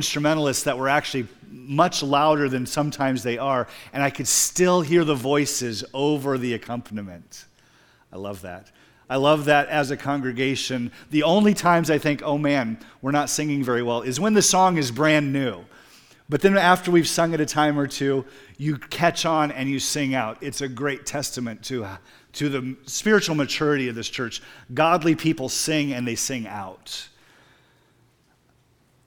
instrumentalists that were actually much louder than sometimes they are, and I could still hear the voices over the accompaniment. I love that. I love that as a congregation. The only times I think, oh man, we're not singing very well, is when the song is brand new. But then after we've sung it a time or two, you catch on and you sing out. It's a great testament to, to the spiritual maturity of this church. Godly people sing and they sing out.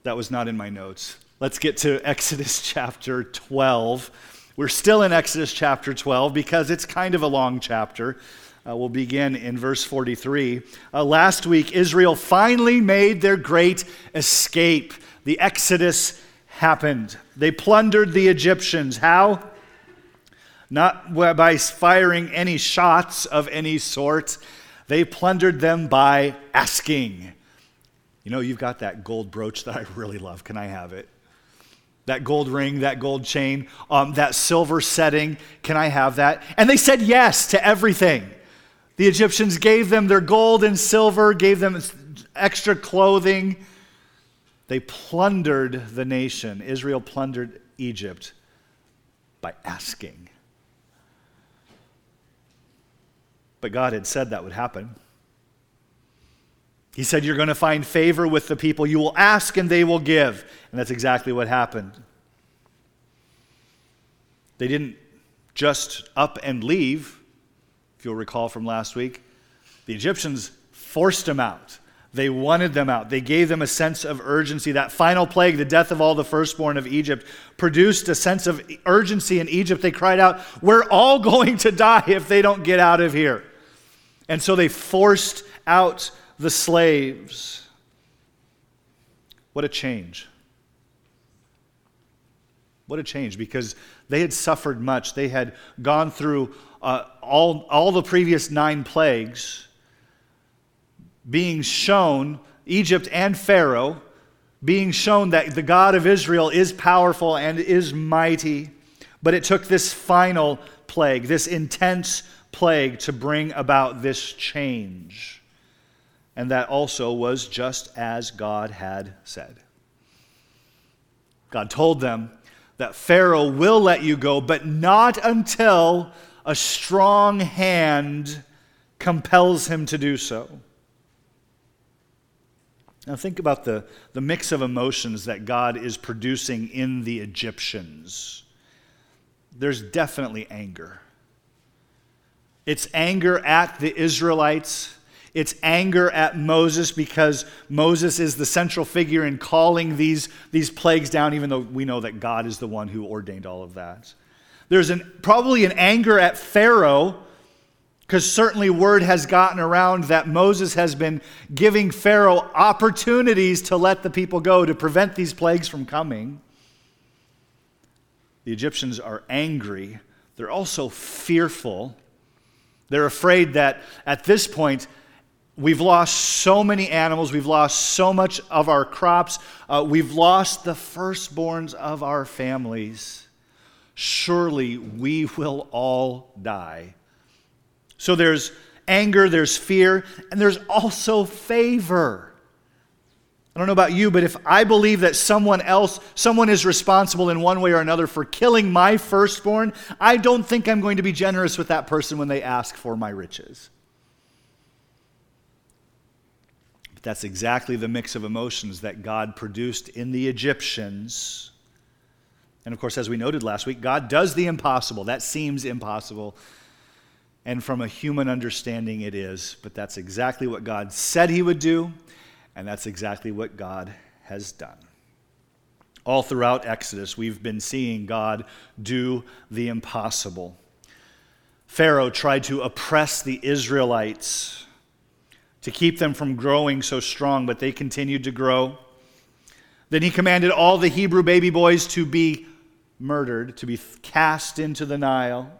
That was not in my notes. Let's get to Exodus chapter 12. We're still in Exodus chapter 12 because it's kind of a long chapter. Uh, we'll begin in verse 43. Uh, last week, Israel finally made their great escape. The Exodus happened. They plundered the Egyptians. How? Not by firing any shots of any sort, they plundered them by asking. You know, you've got that gold brooch that I really love. Can I have it? That gold ring, that gold chain, um, that silver setting. Can I have that? And they said yes to everything. The Egyptians gave them their gold and silver, gave them extra clothing. They plundered the nation. Israel plundered Egypt by asking. But God had said that would happen. He said, You're going to find favor with the people. You will ask and they will give. And that's exactly what happened. They didn't just up and leave, if you'll recall from last week. The Egyptians forced them out. They wanted them out. They gave them a sense of urgency. That final plague, the death of all the firstborn of Egypt, produced a sense of urgency in Egypt. They cried out, We're all going to die if they don't get out of here. And so they forced out the slaves. What a change. What a change because they had suffered much. They had gone through uh, all, all the previous nine plagues, being shown, Egypt and Pharaoh, being shown that the God of Israel is powerful and is mighty. But it took this final plague, this intense plague, to bring about this change. And that also was just as God had said. God told them that Pharaoh will let you go, but not until a strong hand compels him to do so. Now, think about the, the mix of emotions that God is producing in the Egyptians. There's definitely anger. It's anger at the Israelites it's anger at Moses because Moses is the central figure in calling these, these plagues down, even though we know that God is the one who ordained all of that. There's an, probably an anger at Pharaoh because certainly word has gotten around that Moses has been giving Pharaoh opportunities to let the people go to prevent these plagues from coming. The Egyptians are angry. They're also fearful. They're afraid that at this point, We've lost so many animals. We've lost so much of our crops. Uh, we've lost the firstborns of our families. Surely we will all die. So there's anger, there's fear, and there's also favor. I don't know about you, but if I believe that someone else, someone is responsible in one way or another for killing my firstborn, I don't think I'm going to be generous with that person when they ask for my riches. That's exactly the mix of emotions that God produced in the Egyptians. And of course, as we noted last week, God does the impossible. That seems impossible. And from a human understanding, it is. But that's exactly what God said He would do, and that's exactly what God has done. All throughout Exodus, we've been seeing God do the impossible. Pharaoh tried to oppress the Israelites to keep them from growing so strong, but they continued to grow. Then he commanded all the Hebrew baby boys to be murdered, to be cast into the Nile.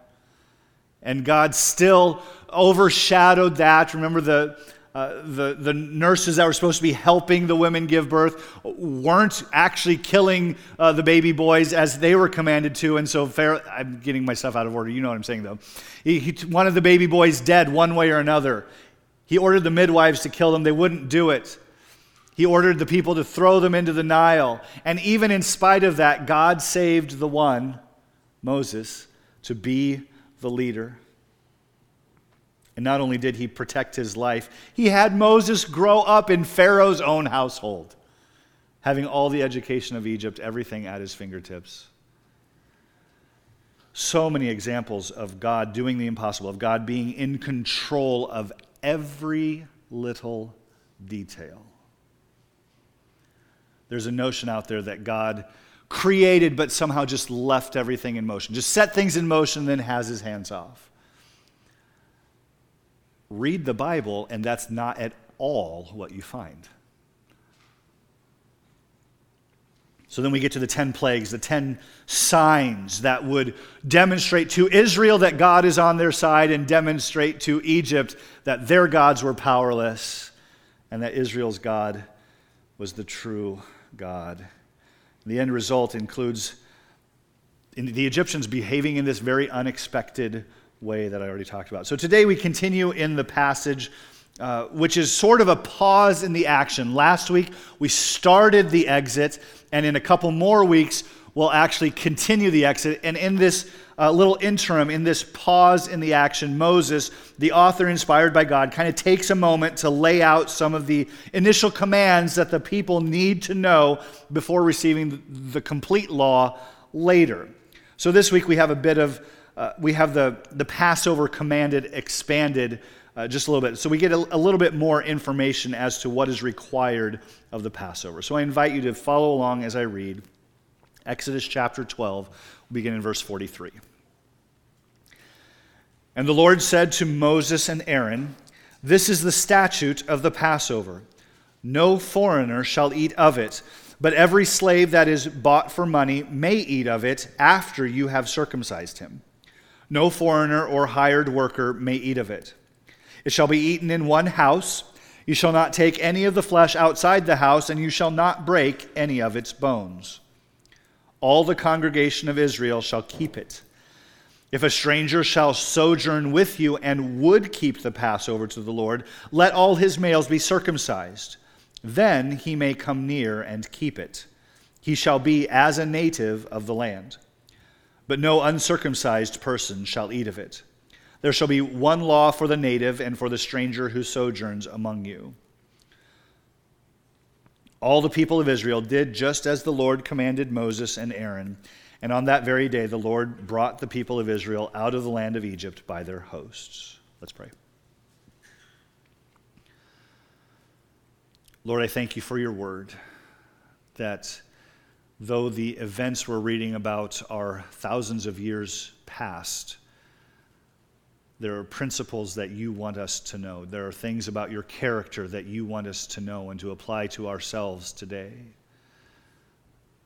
And God still overshadowed that. Remember, the, uh, the, the nurses that were supposed to be helping the women give birth weren't actually killing uh, the baby boys as they were commanded to. And so, Pharaoh, I'm getting myself out of order. You know what I'm saying, though. He, he, one of the baby boys dead one way or another. He ordered the midwives to kill them. They wouldn't do it. He ordered the people to throw them into the Nile. And even in spite of that, God saved the one, Moses, to be the leader. And not only did he protect his life, he had Moses grow up in Pharaoh's own household, having all the education of Egypt, everything at his fingertips. So many examples of God doing the impossible, of God being in control of every little detail. There's a notion out there that God created but somehow just left everything in motion, just set things in motion, then has his hands off. Read the Bible, and that's not at all what you find. So then we get to the 10 plagues, the 10 signs that would demonstrate to Israel that God is on their side and demonstrate to Egypt that their gods were powerless and that Israel's God was the true God. The end result includes the Egyptians behaving in this very unexpected way that I already talked about. So today we continue in the passage, uh, which is sort of a pause in the action. Last week we started the exit, and in a couple more weeks we'll actually continue the exit. And in this uh, little interim, in this pause in the action, Moses, the author inspired by God, kind of takes a moment to lay out some of the initial commands that the people need to know before receiving the complete law later. So this week we have a bit of, uh, we have the, the Passover commanded expanded uh, just a little bit. So we get a, a, little bit more information as to what is required of the Passover. So I invite you to follow along as I read Exodus chapter 12 we begin in verse 43. And the Lord said to Moses and Aaron, This is the statute of the Passover. No foreigner shall eat of it, but every slave that is bought for money may eat of it after you have circumcised him. No foreigner or hired worker may eat of it. It shall be eaten in one house. You shall not take any of the flesh outside the house, and you shall not break any of its bones. All the congregation of Israel shall keep it. If a stranger shall sojourn with you and would keep the Passover to the Lord, let all his males be circumcised. Then he may come near and keep it. He shall be as a native of the land. But no uncircumcised person shall eat of it. There shall be one law for the native and for the stranger who sojourns among you. All the people of Israel did just as the Lord commanded Moses and Aaron. And on that very day, the Lord brought the people of Israel out of the land of Egypt by their hosts. Let's pray. Lord, I thank you for your word that though the events we're reading about are thousands of years past, there are principles that you want us to know. There are things about your character that you want us to know and to apply to ourselves today.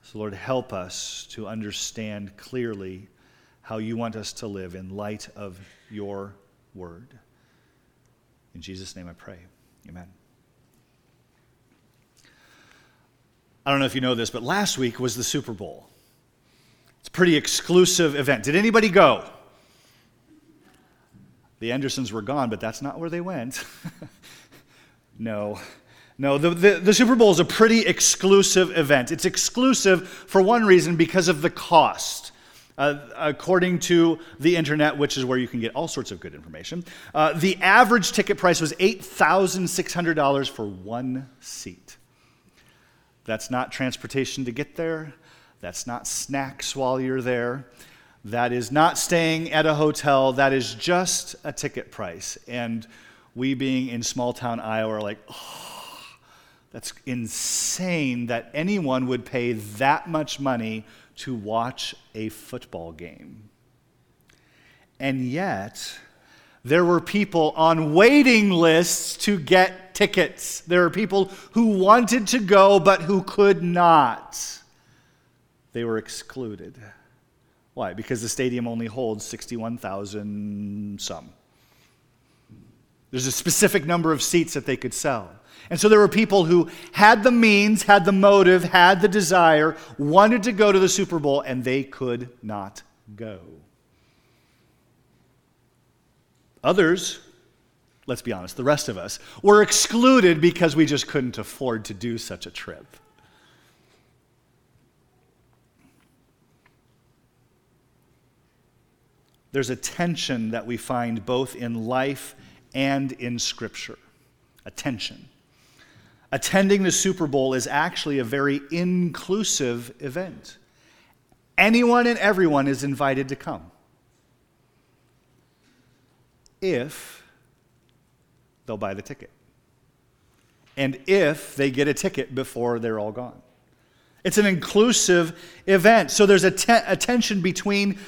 So, Lord, help us to understand clearly how you want us to live in light of your word. In Jesus' name I pray. Amen. I don't know if you know this, but last week was the Super Bowl. It's a pretty exclusive event. Did anybody go? The Andersons were gone, but that's not where they went. no. No, the, the, the, Super Bowl is a pretty exclusive event. It's exclusive for one reason because of the cost. Uh, according to the internet, which is where you can get all sorts of good information, uh, the average ticket price was $8,600 for one seat. That's not transportation to get there, that's not snacks while you're there. That is not staying at a hotel, that is just a ticket price. And we, being in small town Iowa, are like, oh, that's insane that anyone would pay that much money to watch a football game. And yet, there were people on waiting lists to get tickets. There were people who wanted to go but who could not. They were excluded. Why? Because the stadium only holds 61,000 some. There's a specific number of seats that they could sell. And so there were people who had the means, had the motive, had the desire, wanted to go to the Super Bowl, and they could not go. Others let's be honest, the rest of us, were excluded because we just couldn't afford to do such a trip. There's a tension that we find both in life and in Scripture. A tension. Attending the Super Bowl is actually a very inclusive event. Anyone and everyone is invited to come. If they'll buy the ticket. And if they get a ticket before they're all gone. It's an inclusive event. So there's a, te- a tension between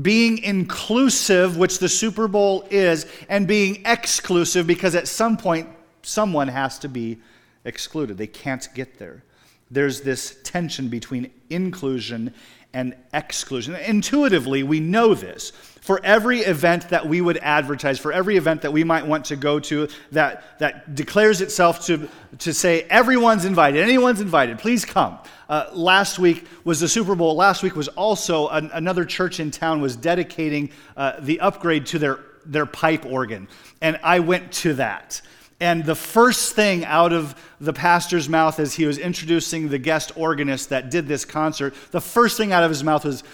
being inclusive, which the Super Bowl is, and being exclusive because at some point someone has to be excluded. They can't get there. There's this tension between inclusion and exclusion. Intuitively, we know this. For every event that we would advertise, for every event that we might want to go to that, that declares itself to, to say, everyone's invited, anyone's invited, please come. Uh, last week was the Super Bowl. Last week was also an, another church in town was dedicating uh, the upgrade to their, their pipe organ. And I went to that. And the first thing out of the pastor's mouth as he was introducing the guest organist that did this concert, the first thing out of his mouth was,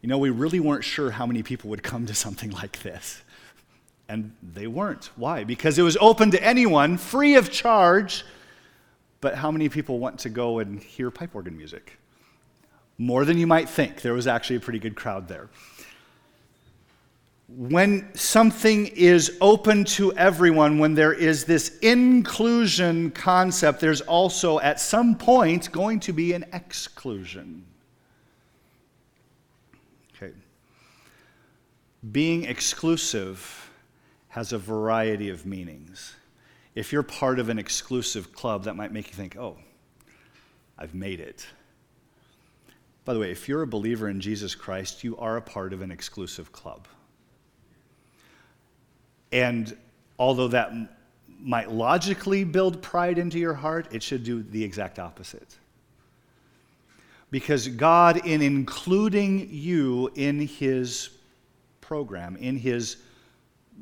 You know, we really weren't sure how many people would come to something like this. And they weren't. Why? Because it was open to anyone, free of charge. But how many people want to go and hear pipe organ music? More than you might think. There was actually a pretty good crowd there when something is open to everyone, when there is this inclusion concept, there's also at some point going to be an exclusion. Okay. Being exclusive has a variety of meanings. If you're part of an exclusive club, that might make you think, oh, I've made it. By the way, if you're a believer in Jesus Christ, you are a part of an exclusive club. And although that might logically build pride into your heart, it should do the exact opposite. Because God, in including you in His program, in His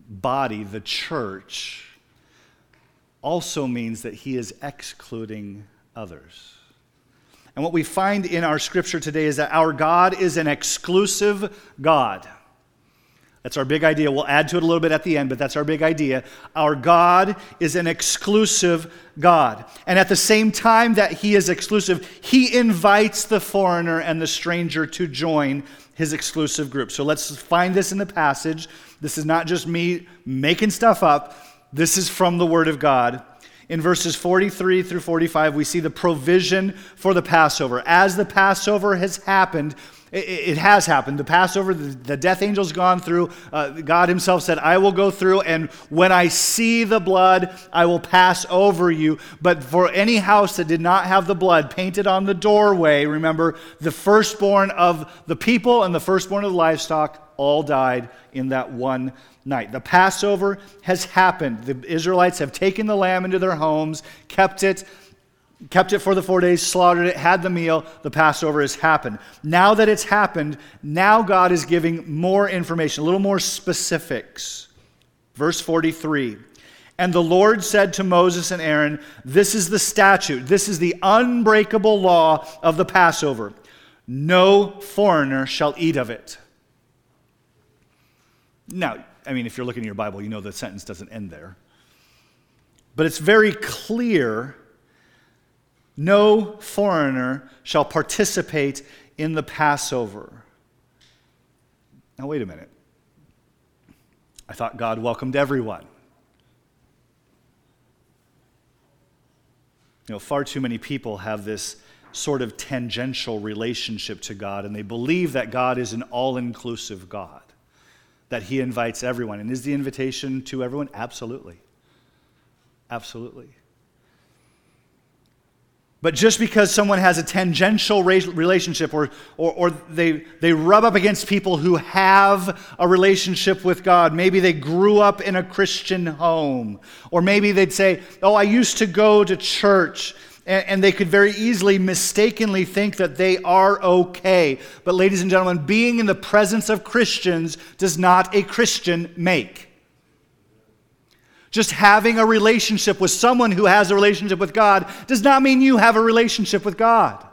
body, the church, also means that He is excluding others. And what we find in our scripture today is that our God is an exclusive God. That's our big idea. We'll add to it a little bit at the end, but that's our big idea. Our God is an exclusive God. And at the same time that He is exclusive, He invites the foreigner and the stranger to join His exclusive group. So let's find this in the passage. This is not just me making stuff up, this is from the Word of God. In verses 43 through 45, we see the provision for the Passover. As the Passover has happened, it, has happened. The Passover, the, death angel's gone through. Uh, God Himself said, I will go through, and when I see the blood, I will pass over you. But for any house that did not have the blood painted on the doorway, remember, the firstborn of the people and the firstborn of the livestock all died in that one night. The Passover has happened. The Israelites have taken the lamb into their homes, kept it kept it for the four days, slaughtered it, had the meal, the Passover has happened. Now that it's happened, now God is giving more information, a little more specifics. Verse 43 And the Lord said to Moses and Aaron, This is the statute, this is the unbreakable law of the Passover. No foreigner shall eat of it. Now, I mean, if you're looking at your Bible, you know the sentence doesn't end there. But it's very clear no foreigner shall participate in the Passover. Now, wait a minute. I thought God welcomed everyone. You know, far too many people have this sort of tangential relationship to God, and they believe that God is an all inclusive God, that He invites everyone. And is the invitation to everyone? Absolutely. Absolutely. But just because someone has a tangential relationship or, or, or, they, they rub up against people who have a relationship with God, maybe they grew up in a Christian home, or maybe they'd say, Oh, I used to go to church, and, and they could very easily mistakenly think that they are okay. But, ladies and gentlemen, being in the presence of Christians does not a Christian make. Just having a relationship with someone who has a relationship with God does not mean you have a relationship with God.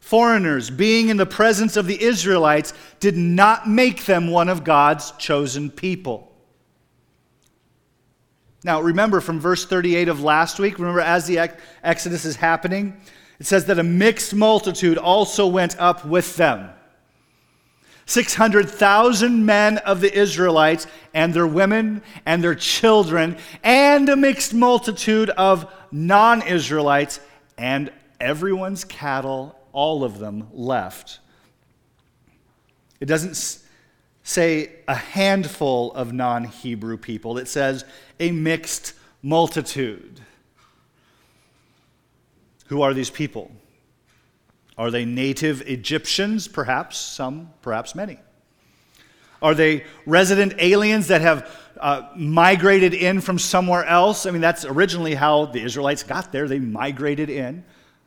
Foreigners being in the presence of the Israelites did not make them one of God's chosen people. Now, remember from verse 38 of last week, remember as the Exodus is happening, it says that a mixed multitude also went up with them. 600,000 men of the Israelites and their women and their children, and a mixed multitude of non Israelites, and everyone's cattle, all of them left. It doesn't say a handful of non Hebrew people, it says a mixed multitude. Who are these people? Are they native Egyptians? Perhaps some, perhaps many. Are they resident aliens that have uh, migrated in from somewhere else? I mean, that's originally how the Israelites got there. They migrated in,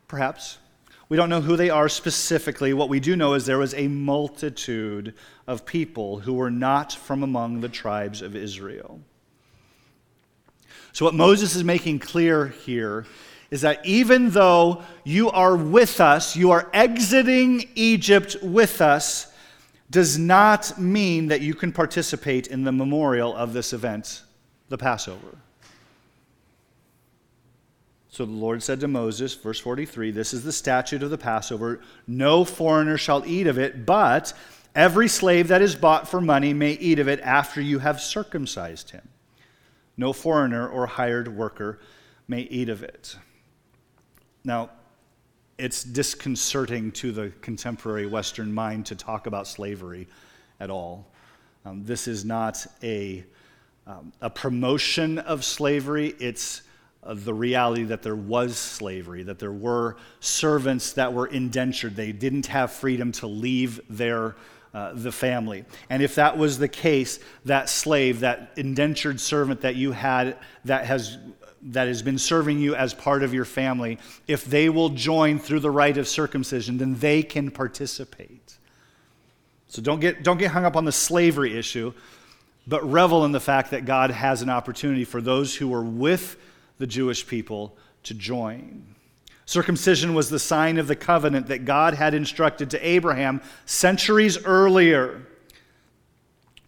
perhaps. We don't know who they are specifically. What we do know is there was a multitude of people who were not from among the tribes of Israel. So, what Moses is making clear here is that even though you are with us, you are exiting Egypt with us, does not mean that you can participate in the memorial of this event, the Passover. So the Lord said to Moses, verse 43, This is the statute of the Passover. No foreigner shall eat of it, but every slave that is bought for money may eat of it after you have circumcised him. No foreigner or hired worker may eat of it. Now, it's disconcerting to the contemporary Western mind to talk about slavery at all. Um, this is not a, um, a promotion of slavery, it's uh, the reality that there was slavery, that there were servants that were indentured. They didn't have freedom to leave their uh, the family. And if that was the case, that slave, that indentured servant that you had that has that has been serving you as part of your family, if they will join through the rite of circumcision, then they can participate. So don't get, don't get hung up on the slavery issue, but revel in the fact that God has an opportunity for those who are with the Jewish people to join. Circumcision was the sign of the covenant that God had instructed to Abraham centuries earlier.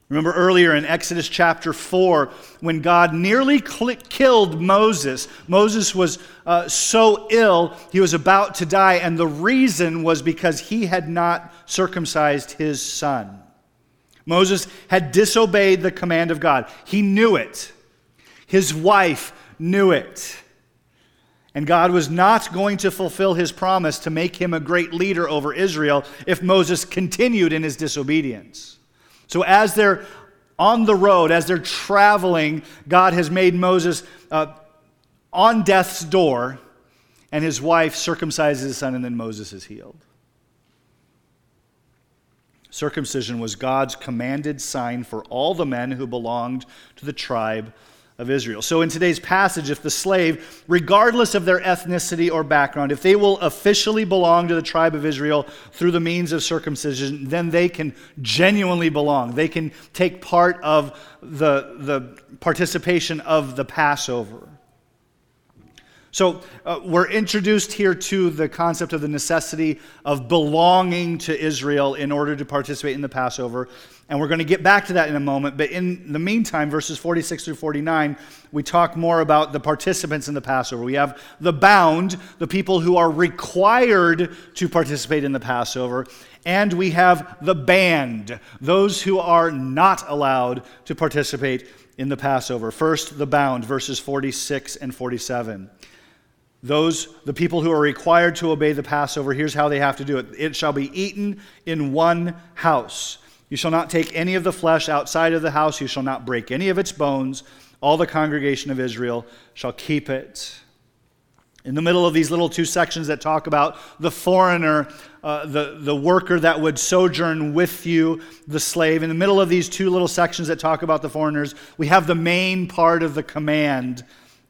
Remember earlier in Exodus chapter 4, when God nearly killed Moses, Moses was uh, so ill, he was about to die, and the reason was because he had not circumcised his son. Moses had disobeyed the command of God. He knew it, his wife knew it. And God was not going to fulfill his promise to make him a great leader over Israel if Moses continued in his disobedience. So, as they're on the road, as they're traveling, God has made Moses uh, on death's door, and his wife circumcises his son, and then Moses is healed. Circumcision was God's commanded sign for all the men who belonged to the tribe of Israel. So, in today's passage, if the slave, regardless of their ethnicity or background, if they will officially belong to the tribe of Israel through the means of circumcision, then they can genuinely belong. They can take part of the, the participation of the Passover. So, uh, we're introduced here to the concept of the necessity of belonging to Israel in order to participate in the Passover. And we're going to get back to that in a moment. But in the meantime, verses 46 through 49, we talk more about the participants in the Passover. We have the bound, the people who are required to participate in the Passover. And we have the banned, those who are not allowed to participate in the Passover. First, the bound, verses 46 and 47 those the people who are required to obey the passover here's how they have to do it it shall be eaten in one house you shall not take any of the flesh outside of the house. You shall not break any of its bones. All the congregation of israel shall keep it. In the middle of these little two sections that talk about the foreigner uh, the, the worker that would sojourn with you the slave in the middle of these two little sections that talk about the foreigners we have the main part of the command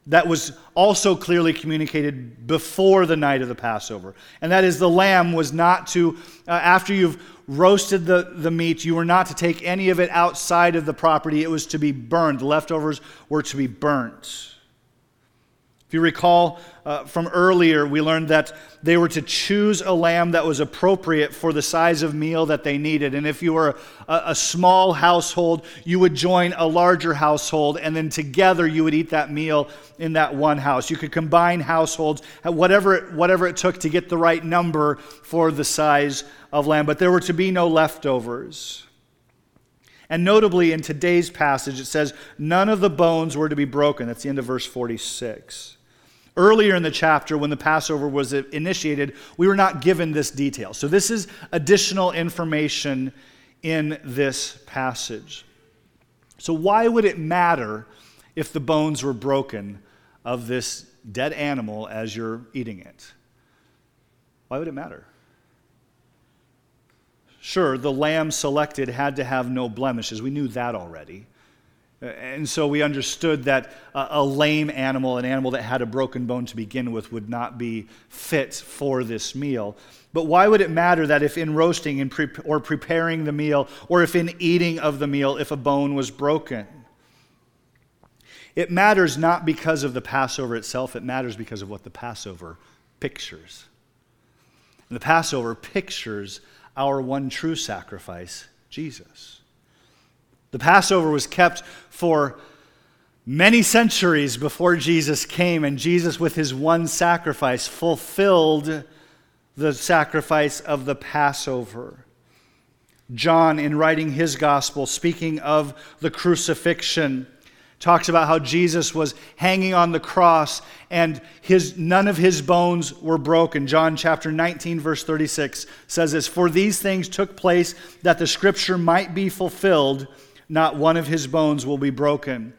that was also clearly communicated before the night of the Passover. And that is the lamb was not to, uh, after you've roasted the, the meat, you were not to take any of it outside of the property. It was to be burned. Leftovers were to be burnt. You recall uh, from earlier, we learned that they were to choose a lamb that was appropriate for the size of meal that they needed. And if you were a, a small household, you would join a larger household, and then together you would eat that meal in that one house. You could combine households, whatever it, whatever it took to get the right number for the size of lamb. But there were to be no leftovers. And notably, in today's passage, it says, None of the bones were to be broken. That's the end of verse 46. Earlier in the chapter, when the Passover was initiated, we were not given this detail. So, this is additional information in this passage. So, why would it matter if the bones were broken of this dead animal as you're eating it? Why would it matter? Sure, the lamb selected had to have no blemishes. We knew that already. And so we understood that a lame animal, an animal that had a broken bone to begin with, would not be fit for this meal. But why would it matter that if in roasting or preparing the meal, or if in eating of the meal, if a bone was broken? It matters not because of the Passover itself, it matters because of what the Passover pictures. And the Passover pictures our one true sacrifice, Jesus. The Passover was kept for many centuries before Jesus came, and Jesus, with his one sacrifice, fulfilled the sacrifice of the Passover. John, in writing his gospel, speaking of the crucifixion, talks about how Jesus was hanging on the cross and his, none of his bones were broken. John chapter 19, verse 36 says this For these things took place that the scripture might be fulfilled not one of his bones will be broken.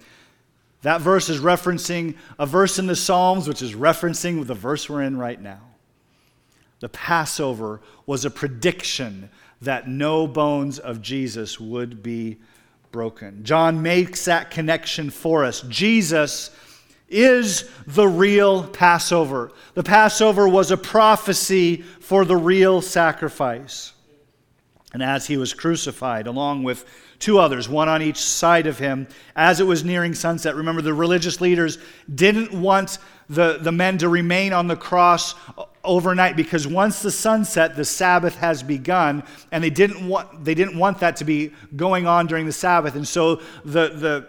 That verse is referencing a verse in the Psalms, which is referencing the verse we're in right now. The Passover was a prediction that no bones of Jesus would be broken. John makes that connection for us. Jesus is the real Passover. The Passover was a prophecy for the real sacrifice. And as he was crucified, along with two others, one on each side of him, as it was nearing sunset. Remember, the religious leaders didn't want the, the men to remain on the cross overnight because once the sun set, the Sabbath has begun, and they didn't want, they didn't want that to be going on during the Sabbath. And so the, the,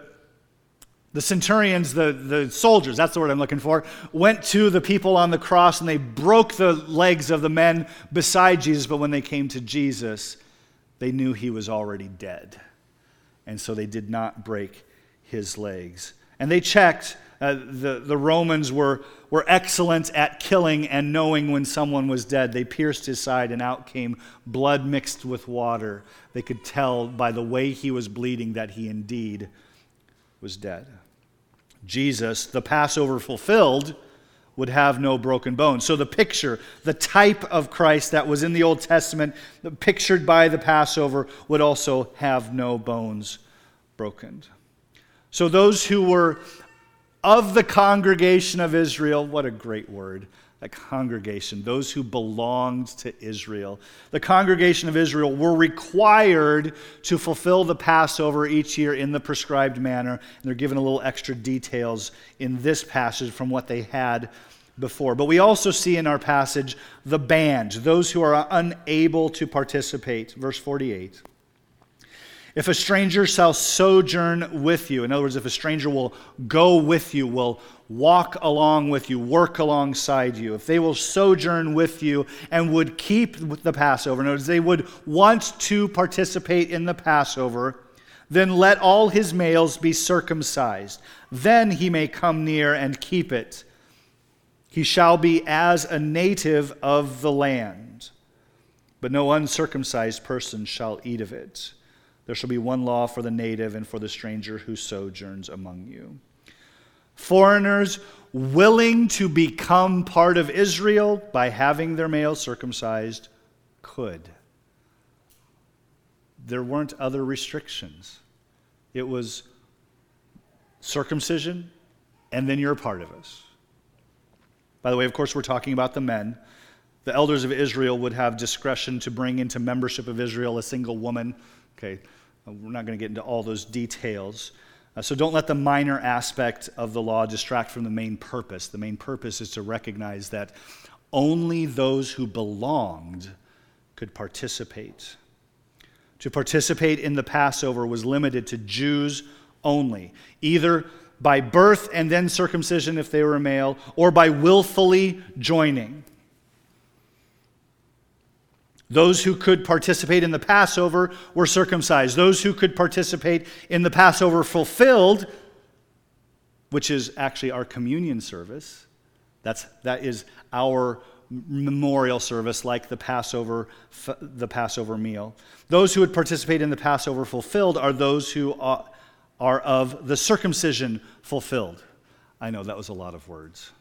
the centurions, the, the soldiers, that's the word I'm looking for, went to the people on the cross and they broke the legs of the men beside Jesus. But when they came to Jesus, they knew he was already dead and so they did not break his legs. And they checked. Uh, the, the Romans were, were excellent at killing and knowing when someone was dead. They pierced his side, and out came blood mixed with water. They could tell by the way he was bleeding that he indeed was dead. Jesus, the Passover fulfilled, would have no broken bones. So the picture, the type of Christ that was in the Old Testament, pictured by the Passover, would also have no bones broken. So those who were of the congregation of Israel, what a great word. That congregation, those who belonged to Israel. The congregation of Israel were required to fulfill the Passover each year in the prescribed manner. And they're given a little extra details in this passage from what they had before. But we also see in our passage the banned, those who are unable to participate. Verse 48. If a stranger shall sojourn with you, in other words, if a stranger will go with you, will walk along with you, work alongside you, if they will sojourn with you and would keep the Passover, in other words, they would want to participate in the Passover, then let all his males be circumcised. Then he may come near and keep it he shall be as a native of the land, but no uncircumcised person shall eat of it. There shall be one law for the native and for the stranger who sojourns among you. Foreigners willing to become part of Israel by having their male circumcised could. There weren't other restrictions. It was circumcision and then you're a part of us. By the way, of course, we're talking about the men. The elders of Israel would have discretion to bring into membership of Israel a single woman. Okay, we're not going to get into all those details. Uh, so don't let the minor aspect of the law distract from the main purpose. The main purpose is to recognize that only those who belonged could participate. To participate in the Passover was limited to Jews only, either by birth and then circumcision if they were male, or by willfully joining. Those who could participate in the Passover were circumcised. Those who could participate in the Passover fulfilled, which is actually our communion service, that's, that is our memorial service like the Passover, the Passover meal. Those who would participate in the Passover fulfilled are those who are are of the circumcision fulfilled. I know that was a lot of words.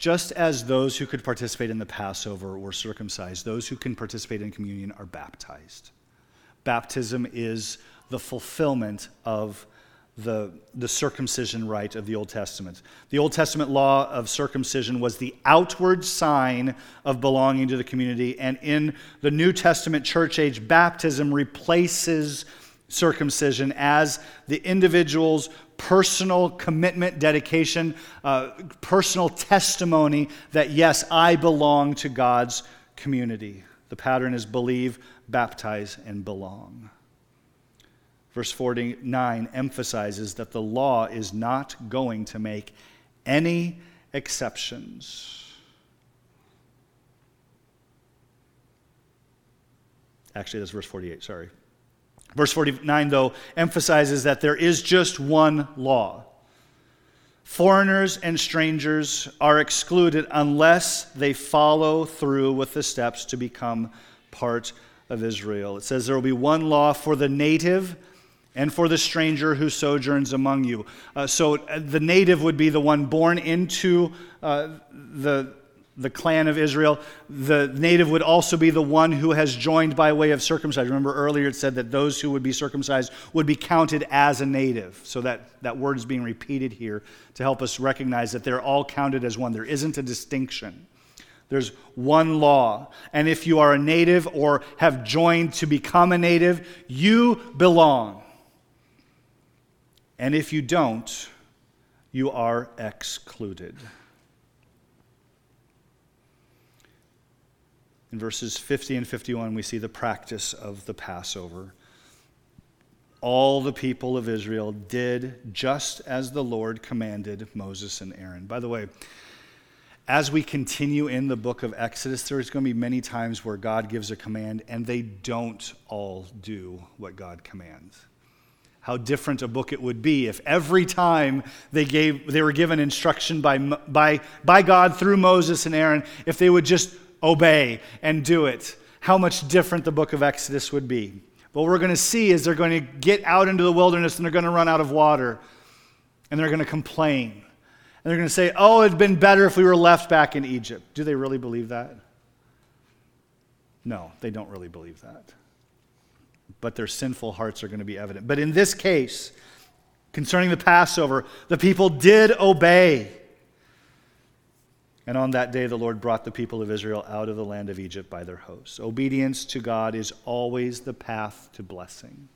Just as those who could participate in the Passover were circumcised, those who can participate in communion are baptized. Baptism is the fulfillment of the, the circumcision rite of the Old Testament. The Old Testament law of circumcision was the outward sign of belonging to the community, and in the New Testament church age, baptism replaces circumcision as the individual's personal commitment, dedication, uh, personal testimony that, yes, I belong to God's community. The pattern is believe, baptize, and belong. Verse 49 emphasizes that the law is not going to make any exceptions. Actually, that's verse 48, sorry. Verse 49, though, emphasizes that there is just one law. Foreigners and strangers are excluded unless they follow through with the steps to become part of Israel. It says there will be one law for the native and for the stranger who sojourns among you. Uh, so uh, the native would be the one born into uh, the the clan of Israel. The native would also be the one who has joined by way of circumcision. Remember earlier it said that those who would be circumcised would be counted as a native. So that, that word is being repeated here to help us recognize that they're all counted as one. There isn't a distinction. There's one law. And if you are a native or have joined to become a native, you belong. And if you don't, you are excluded. In verses 50 and 51, we see the practice of the Passover. All the people of Israel did just as the Lord commanded Moses and Aaron. By the way, as we continue in the book of Exodus, there's going to be many times where God gives a command and they don't all do what God commands. How different a book it would be if every time they, gave, they were given instruction by, by, by God through Moses and Aaron, if they would just obey and do it, how much different the book of Exodus would be. What we're going to see is they're going to get out into the wilderness and they're going to run out of water and they're going to complain. And they're going to say, Oh, it'd been better if we were left back in Egypt. Do they really believe that? No, they don't really believe that. But their sinful hearts are going to be evident. But in this case, concerning the Passover, the people did obey. And on that day, the Lord brought the people of Israel out of the land of Egypt by their hosts. Obedience to God is always the path to blessing.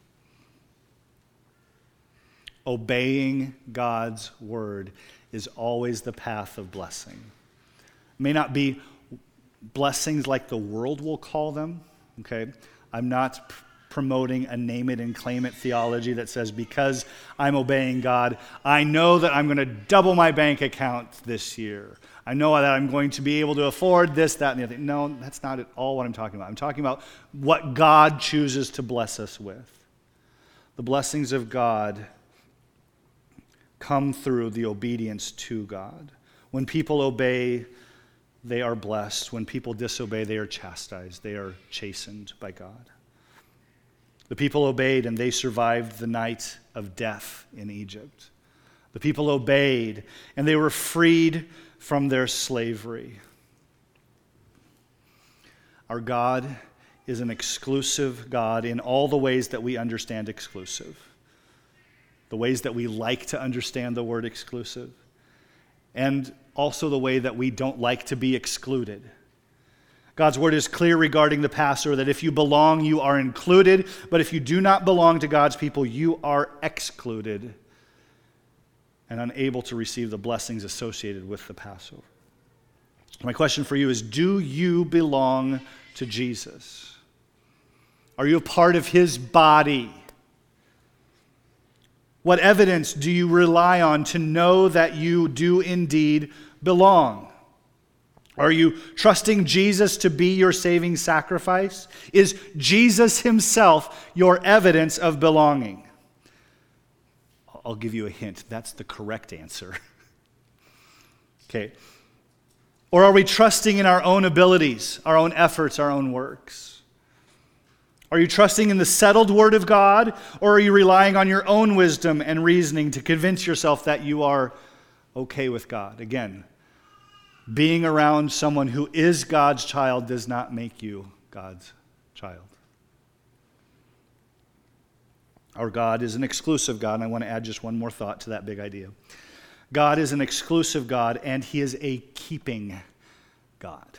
Obeying God's word is always the path of blessing. It may not be blessings like the world will call them, okay? I'm not promoting a name it and claim it theology that says because I'm obeying God, I know that I'm going to double my bank account this year. I know that I'm going to be able to afford this, that, and the other. No, that's not at all what I'm talking about. I'm talking about what God chooses to bless us with. The blessings of God come through the obedience to God. When people obey, they are blessed. When people disobey, they are chastised. They are chastened by God. The people obeyed and they survived the night of death in Egypt. The people obeyed and they were freed from their slavery. Our God is an exclusive God in all the ways that we understand exclusive. the ways that we like to understand the word exclusive, and also the way that we don't like to be excluded. God's word is clear regarding the pastor that if you belong, you are included, but if you do not belong to God's people, you are excluded and unable to receive the blessings associated with the Passover. My question for you is Do you belong to Jesus? Are you a part of his body? What evidence do you rely on to know that you do indeed belong? Are you trusting Jesus to be your saving sacrifice? Is Jesus himself your evidence of belonging? I'll give you a hint. That's the correct answer. okay. Or are we trusting in our own abilities, our own efforts, our own works? Are you trusting in the settled word of God, or are you relying on your own wisdom and reasoning to convince yourself that you are okay with God? Again, being around someone who is God's child does not make you God's child. Our God is an exclusive God, and I want to add just one more thought to that big idea. God is an exclusive God, and He is a keeping God.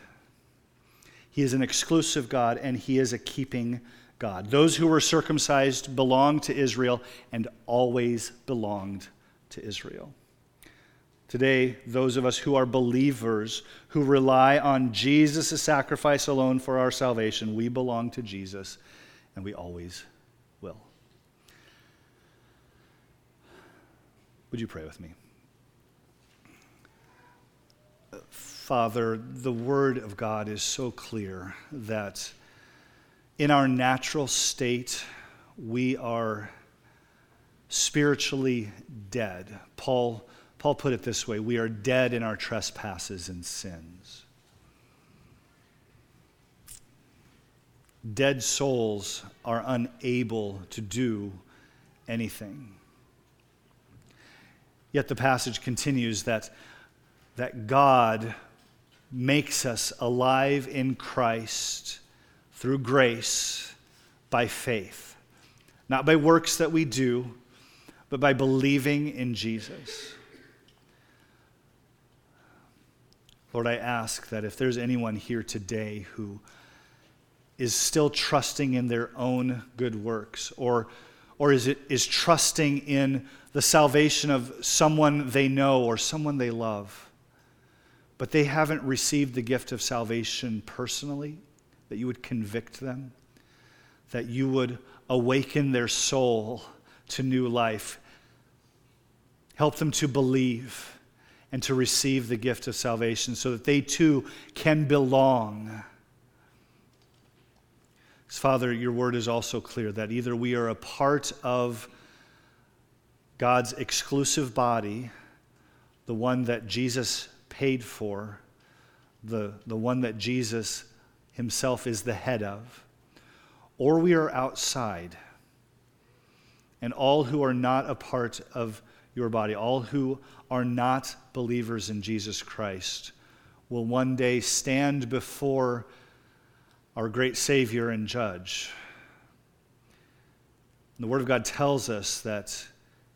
He is an exclusive God, and He is a keeping God. Those who were circumcised belong to Israel and always belonged to Israel. Today, those of us who are believers, who rely on Jesus' sacrifice alone for our salvation, we belong to Jesus, and we always will. Would you pray with me? Father, the Word of God is so clear that in our natural state, we are spiritually dead. Paul Paul put it this way we are dead in our trespasses and sins. Dead souls are unable to do anything. Yet the passage continues that, that God makes us alive in Christ through grace by faith. Not by works that we do, but by believing in Jesus. Lord, I ask that if there's anyone here today who is still trusting in their own good works, or, or is, it, is trusting in the salvation of someone they know or someone they love, but they haven't received the gift of salvation personally, that you would convict them, that you would awaken their soul to new life, help them to believe and to receive the gift of salvation so that they too can belong. Father, your word is also clear that either we are a part of God's exclusive body, the one that Jesus paid for, the, the one that Jesus himself is the head of, or we are outside. And all who are not a part of your body, all who are not believers in Jesus Christ, will one day stand before our great Savior and Judge. The Word of God tells us that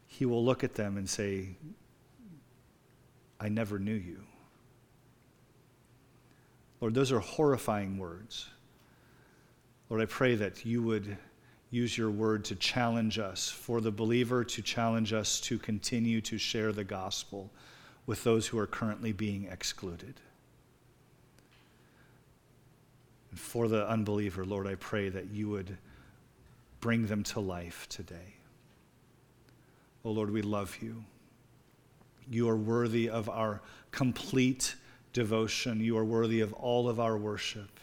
He will look at them and say, I never knew you. Lord, those are horrifying words. Lord, I pray that you would use your word to challenge us, for the believer to challenge us to continue to share the gospel with those who are currently being excluded. And for the unbeliever, Lord, I pray that you would bring them to life today. Oh, Lord, we love you. You are worthy of our complete devotion. You are worthy of all of our worship.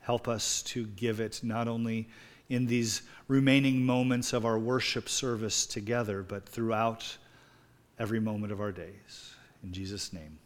Help us to give it not only in these remaining moments of our worship service together, but throughout every moment of our days. In Jesus' name.